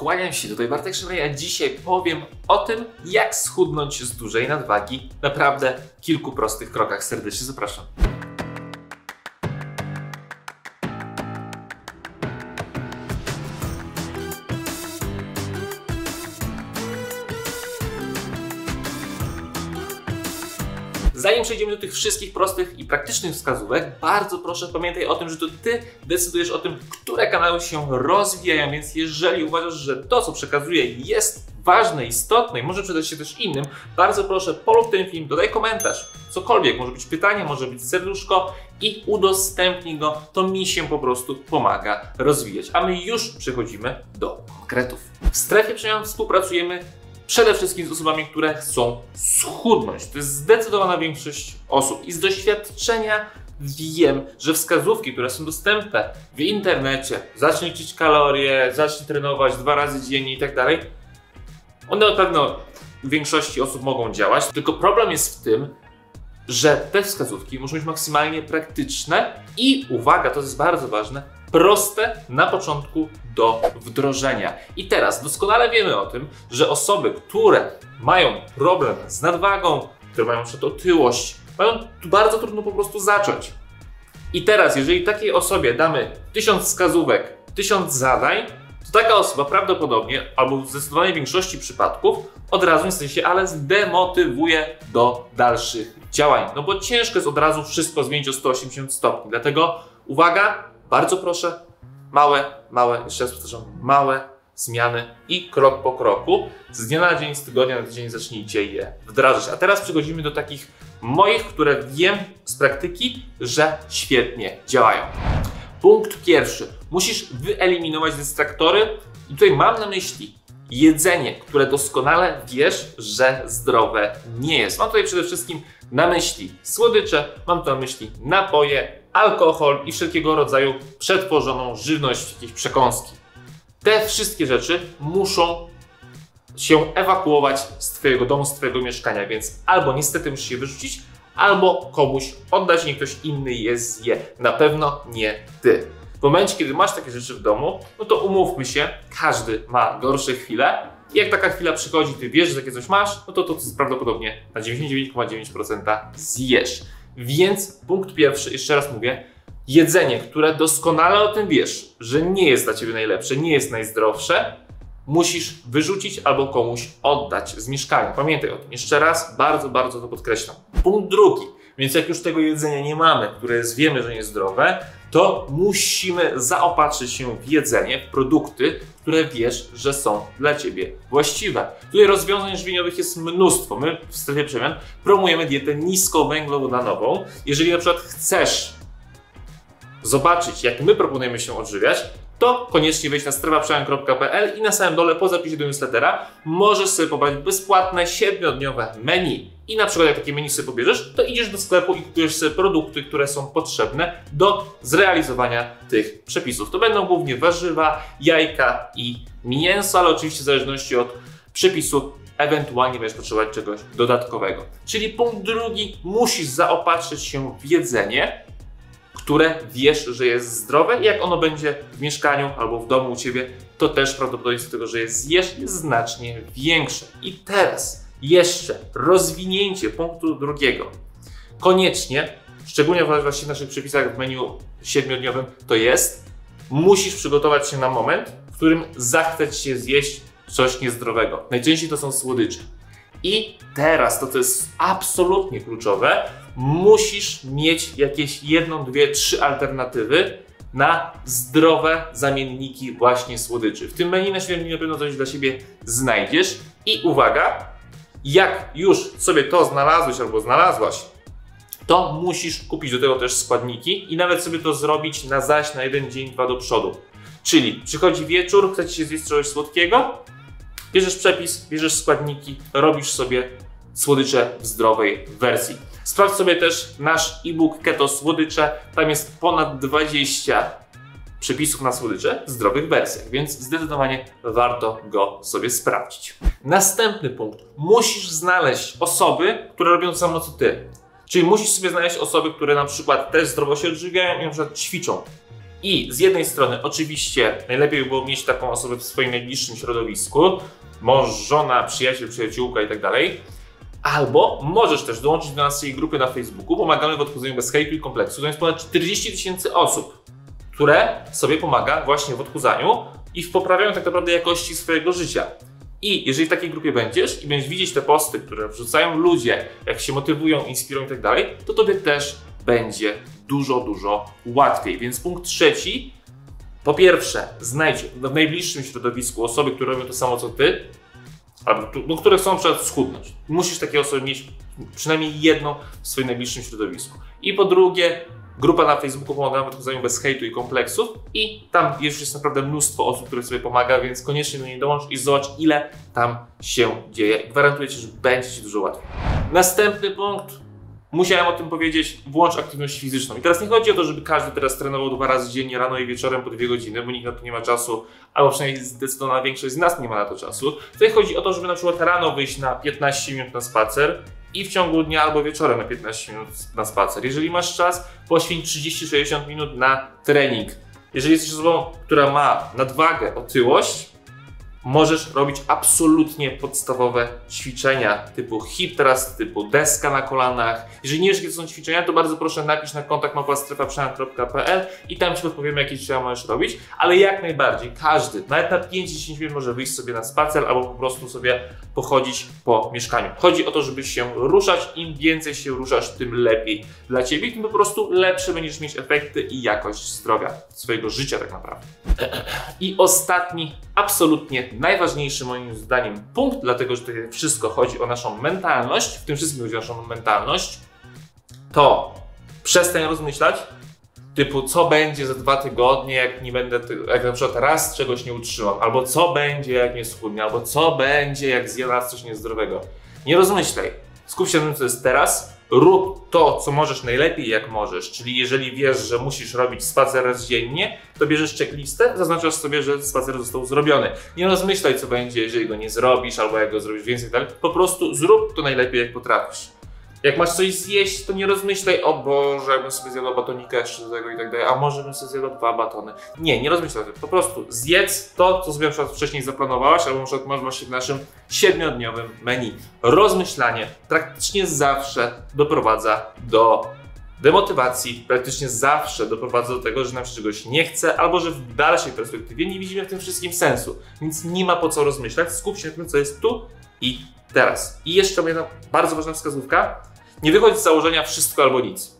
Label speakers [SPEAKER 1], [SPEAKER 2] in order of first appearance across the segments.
[SPEAKER 1] Kłaniam się, tutaj Bartek Szymrej, a dzisiaj powiem o tym, jak schudnąć z dużej nadwagi. Naprawdę kilku prostych krokach. Serdecznie zapraszam. Zanim przejdziemy do tych wszystkich prostych i praktycznych wskazówek, bardzo proszę pamiętaj o tym, że to Ty decydujesz o tym, które kanały się rozwijają, więc jeżeli uważasz, że to, co przekazuję jest ważne, istotne i może przydać się też innym, bardzo proszę polub ten film, dodaj komentarz, cokolwiek, może być pytanie, może być serduszko i udostępnij go, to mi się po prostu pomaga rozwijać. A my już przechodzimy do konkretów. W strefie przemian współpracujemy przede wszystkim z osobami, które chcą schudnąć. To jest zdecydowana większość osób i z doświadczenia wiem, że wskazówki, które są dostępne w internecie, zacznij liczyć kalorie, zacznij trenować dwa razy dziennie i tak dalej, one na pewno w większości osób mogą działać, tylko problem jest w tym, że te wskazówki muszą być maksymalnie praktyczne i uwaga, to jest bardzo ważne, proste na początku do wdrożenia. I teraz doskonale wiemy o tym, że osoby, które mają problem z nadwagą, które mają przed otyłość, mają bardzo trudno po prostu zacząć. I teraz, jeżeli takiej osobie damy tysiąc wskazówek, tysiąc zadań, to taka osoba prawdopodobnie, albo w zdecydowanej większości przypadków, od razu nie się, ale zdemotywuje do dalszych działań. No bo ciężko jest od razu wszystko zmienić o 180 stopni. Dlatego uwaga, bardzo proszę, małe, małe, jeszcze raz powtarzam, małe zmiany i krok po kroku, z dnia na dzień, z tygodnia na tydzień zacznijcie je wdrażać. A teraz przechodzimy do takich moich, które wiem z praktyki, że świetnie działają. Punkt pierwszy. Musisz wyeliminować dystraktory i tutaj mam na myśli jedzenie, które doskonale wiesz, że zdrowe nie jest. Mam tutaj przede wszystkim na myśli słodycze, mam tu na myśli napoje, alkohol i wszelkiego rodzaju przetworzoną żywność, jakieś przekąski. Te wszystkie rzeczy muszą się ewakuować z Twojego domu, z Twojego mieszkania, więc albo niestety musisz je wyrzucić, albo komuś oddać, niech ktoś inny je zje. Na pewno nie Ty. W momencie, kiedy masz takie rzeczy w domu, no to umówmy się, każdy ma gorsze chwile. I jak taka chwila przychodzi, ty wiesz, że takie coś masz, no to to prawdopodobnie na 99,9% zjesz. Więc punkt pierwszy, jeszcze raz mówię, jedzenie, które doskonale o tym wiesz, że nie jest dla ciebie najlepsze, nie jest najzdrowsze, musisz wyrzucić albo komuś oddać z mieszkania. Pamiętaj o tym. Jeszcze raz, bardzo, bardzo to podkreślam. Punkt drugi. Więc jak już tego jedzenia nie mamy, które jest, wiemy, że niezdrowe, to musimy zaopatrzyć się w jedzenie, w produkty, które wiesz, że są dla Ciebie właściwe. Tutaj rozwiązań żywieniowych jest mnóstwo. My w strefie przemian promujemy dietę niskowęglowodanową. Jeżeli na przykład chcesz zobaczyć, jak my proponujemy się odżywiać, to koniecznie wejdź na strefaprzemian.pl i na samym dole po zapisie do newslettera możesz sobie pobrać bezpłatne 7-dniowe menu. I na przykład jak takie menu sobie pobierzesz, to idziesz do sklepu i kupujesz sobie produkty, które są potrzebne do zrealizowania tych przepisów. To będą głównie warzywa, jajka i mięso, ale oczywiście w zależności od przepisu ewentualnie będziesz potrzebować czegoś dodatkowego. Czyli punkt drugi, musisz zaopatrzyć się w jedzenie, które wiesz, że jest zdrowe i jak ono będzie w mieszkaniu albo w domu u Ciebie, to też prawdopodobieństwo tego, że je zjesz jest znacznie większe. I teraz jeszcze rozwinięcie punktu drugiego. Koniecznie, szczególnie właśnie w naszych przepisach w menu siedmiodniowym, to jest, musisz przygotować się na moment, w którym zachce Ci się zjeść coś niezdrowego. Najczęściej to są słodycze. I teraz to, co jest absolutnie kluczowe, musisz mieć jakieś jedną, dwie, trzy alternatywy na zdrowe zamienniki właśnie słodyczy. W tym menu na świetnie na pewno coś dla siebie znajdziesz. I uwaga, jak już sobie to znalazłeś albo znalazłaś, to musisz kupić do tego też składniki i nawet sobie to zrobić na zaś na jeden dzień, dwa do przodu. Czyli przychodzi wieczór, chcecie się zjeść czegoś słodkiego, bierzesz przepis, bierzesz składniki, robisz sobie słodycze w zdrowej wersji. Sprawdź sobie też nasz e-book Keto Słodycze. Tam jest ponad 20 przepisów na słodycze w zdrowych wersjach, więc zdecydowanie warto go sobie sprawdzić. Następny punkt. Musisz znaleźć osoby, które robią to samo co ty. Czyli musisz sobie znaleźć osoby, które na przykład też zdrowo się odżywiają i na przykład ćwiczą. I z jednej strony, oczywiście, najlepiej by było mieć taką osobę w swoim najbliższym środowisku, mąż, żona, przyjaciel, przyjaciółka i tak. Albo możesz też dołączyć do naszej grupy na Facebooku. Pomagamy w odchudzaniu bez hejtu i kompleksu. To jest ponad 40 tysięcy osób, które sobie pomaga właśnie w odchudzaniu i w poprawianiu tak naprawdę jakości swojego życia. I jeżeli w takiej grupie będziesz i będziesz widzieć te posty, które wrzucają ludzie, jak się motywują, inspirują i tak dalej, to tobie też będzie dużo, dużo łatwiej. Więc punkt trzeci. Po pierwsze, znajdź w najbliższym środowisku osoby, które robią to samo co ty, albo no, które chcą na przykład schudnąć. Musisz takie osoby mieć przynajmniej jedną w swoim najbliższym środowisku. I po drugie, grupa na Facebooku Pomagamy Odchudzaniu bez hejtu i kompleksów i tam już jest naprawdę mnóstwo osób, które sobie pomaga, więc koniecznie do niej dołącz i zobacz ile tam się dzieje. Gwarantuję Ci, że będzie Ci dużo łatwiej. Następny punkt Musiałem o tym powiedzieć, włącz aktywność fizyczną. I teraz nie chodzi o to, żeby każdy teraz trenował dwa razy dziennie, rano i wieczorem po dwie godziny, bo nikt na to nie ma czasu, albo przynajmniej zdecydowana większość z nas nie ma na to czasu. Tutaj chodzi o to, żeby na przykład rano wyjść na 15 minut na spacer i w ciągu dnia albo wieczorem na 15 minut na spacer. Jeżeli masz czas, poświęć 30-60 minut na trening. Jeżeli jesteś osobą, która ma nadwagę, otyłość, możesz robić absolutnie podstawowe ćwiczenia typu hip thrust, typu deska na kolanach. Jeżeli nie wiesz, jakie są ćwiczenia, to bardzo proszę napisz na kontakt małpastrefa.pl i tam Ci podpowiemy, jakie ćwiczenia możesz robić, ale jak najbardziej każdy, nawet na 5-10 minut może wyjść sobie na spacer albo po prostu sobie pochodzić po mieszkaniu. Chodzi o to, żeby się ruszać, im więcej się ruszasz, tym lepiej dla Ciebie, tym po prostu lepsze będziesz mieć efekty i jakość zdrowia, swojego życia tak naprawdę. I ostatni, absolutnie najważniejszy moim zdaniem punkt, dlatego że tutaj wszystko chodzi o naszą mentalność, w tym wszystkim chodzi o naszą mentalność, to przestań rozmyślać, typu co będzie za dwa tygodnie, jak nie będę, jak na przykład raz czegoś nie utrzymam, albo co będzie, jak nie schudnę, albo co będzie, jak zjem raz coś niezdrowego. Nie rozmyślaj. Skup się na tym, co jest teraz, rób to, co możesz najlepiej, jak możesz. Czyli jeżeli wiesz, że musisz robić spacer raz dziennie, to bierzesz checklistę, zaznaczasz sobie, że spacer został zrobiony. Nie rozmyślaj, co będzie, jeżeli go nie zrobisz, albo jak go zrobisz więcej, tak? Po prostu zrób to najlepiej, jak potrafisz. Jak masz coś zjeść, to nie rozmyślaj, o Boże, bym sobie zjadł batonika jeszcze do tego i tak dalej, a może bym sobie zjadł dwa batony. Nie, nie rozmyślaj. Po prostu zjedz to, co sobie na przykład wcześniej zaplanowałaś, albo na przykład masz właśnie w naszym siedmiodniowym menu. Rozmyślanie praktycznie zawsze doprowadza do demotywacji, praktycznie zawsze doprowadza do tego, że nam się czegoś nie chce, albo że w dalszej perspektywie nie widzimy w tym wszystkim sensu. Więc nie ma po co rozmyślać, skup się na tym, co jest tu i teraz. I jeszcze jedna bardzo ważna wskazówka nie wychodź z założenia wszystko albo nic.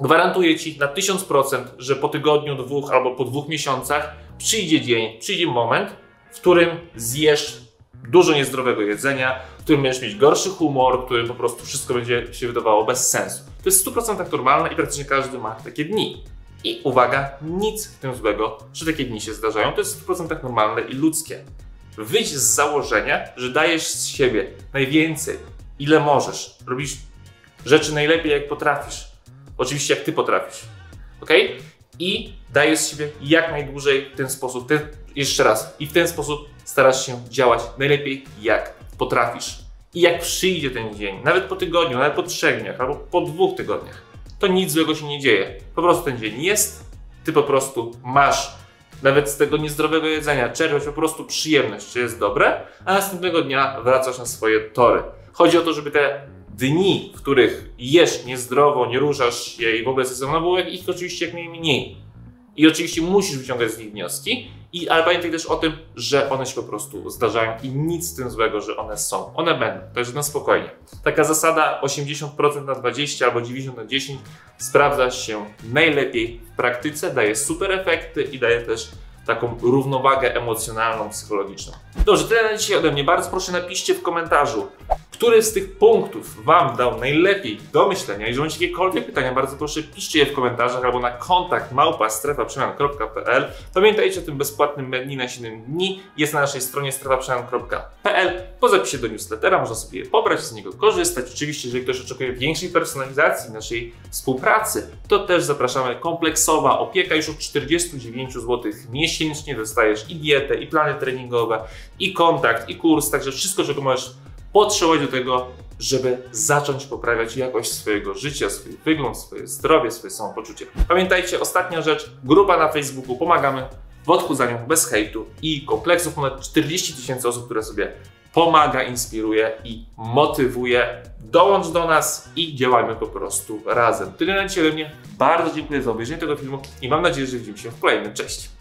[SPEAKER 1] Gwarantuję Ci na 1000%, że po tygodniu, dwóch albo po dwóch miesiącach przyjdzie dzień, przyjdzie moment, w którym zjesz dużo niezdrowego jedzenia, w którym będziesz mieć gorszy humor, w którym po prostu wszystko będzie się wydawało bez sensu. To jest w 100% normalne i praktycznie każdy ma takie dni. I uwaga, nic w tym złego, że takie dni się zdarzają. To jest w 100% normalne i ludzkie. Wyjdź z założenia, że dajesz z siebie najwięcej, ile możesz. Robisz rzeczy najlepiej, jak potrafisz. Oczywiście, jak ty potrafisz. Ok? I dajesz siebie jak najdłużej w ten sposób. Ty, jeszcze raz. I w ten sposób starasz się działać najlepiej, jak potrafisz. I jak przyjdzie ten dzień, nawet po tygodniu, nawet po trzech dniach, albo po dwóch tygodniach, to nic złego się nie dzieje. Po prostu ten dzień jest, ty po prostu masz nawet z tego niezdrowego jedzenia czerpać po prostu przyjemność, czy jest dobre, a następnego dnia wracasz na swoje tory. Chodzi o to, żeby te dni, w których jesz niezdrowo, nie ruszasz się i w ogóle no było ich oczywiście jak najmniej. I oczywiście musisz wyciągać z nich wnioski, i, ale pamiętaj też o tym, że one się po prostu zdarzają i nic z tym złego, że one są. One będą, także na spokojnie. Taka zasada 80% na 20 albo 90 na 10 sprawdza się najlepiej w praktyce, daje super efekty i daje też taką równowagę emocjonalną, psychologiczną. Dobrze, tyle na dzisiaj ode mnie. Bardzo proszę napiszcie w komentarzu, który z tych punktów Wam dał najlepiej do myślenia? Jeżeli macie jakiekolwiek pytania, bardzo proszę piszcie je w komentarzach albo na kontakt małpa strefaprzemian.pl. Pamiętajcie o tym bezpłatnym menu na 7 dni. Jest na naszej stronie strefaprzemian.pl. Po zapisie do newslettera można sobie je pobrać, z niego korzystać. Oczywiście, jeżeli ktoś oczekuje większej personalizacji naszej współpracy, to też zapraszamy. Kompleksowa opieka już od 49 zł miesięcznie. Dostajesz i dietę, i plany treningowe, i kontakt, i kurs, także wszystko, czego możesz potrzebować do tego, żeby zacząć poprawiać jakość swojego życia, swój wygląd, swoje zdrowie, swoje samopoczucie. Pamiętajcie, ostatnia rzecz, grupa na Facebooku, pomagamy w odchudzaniu bez hejtu i kompleksów, ponad 40 tysięcy osób, które sobie pomaga, inspiruje i motywuje. Dołącz do nas i działajmy po prostu razem. Tyle na dzisiaj ode mnie. Bardzo dziękuję za obejrzenie tego filmu i mam nadzieję, że widzimy się w kolejnym. Cześć!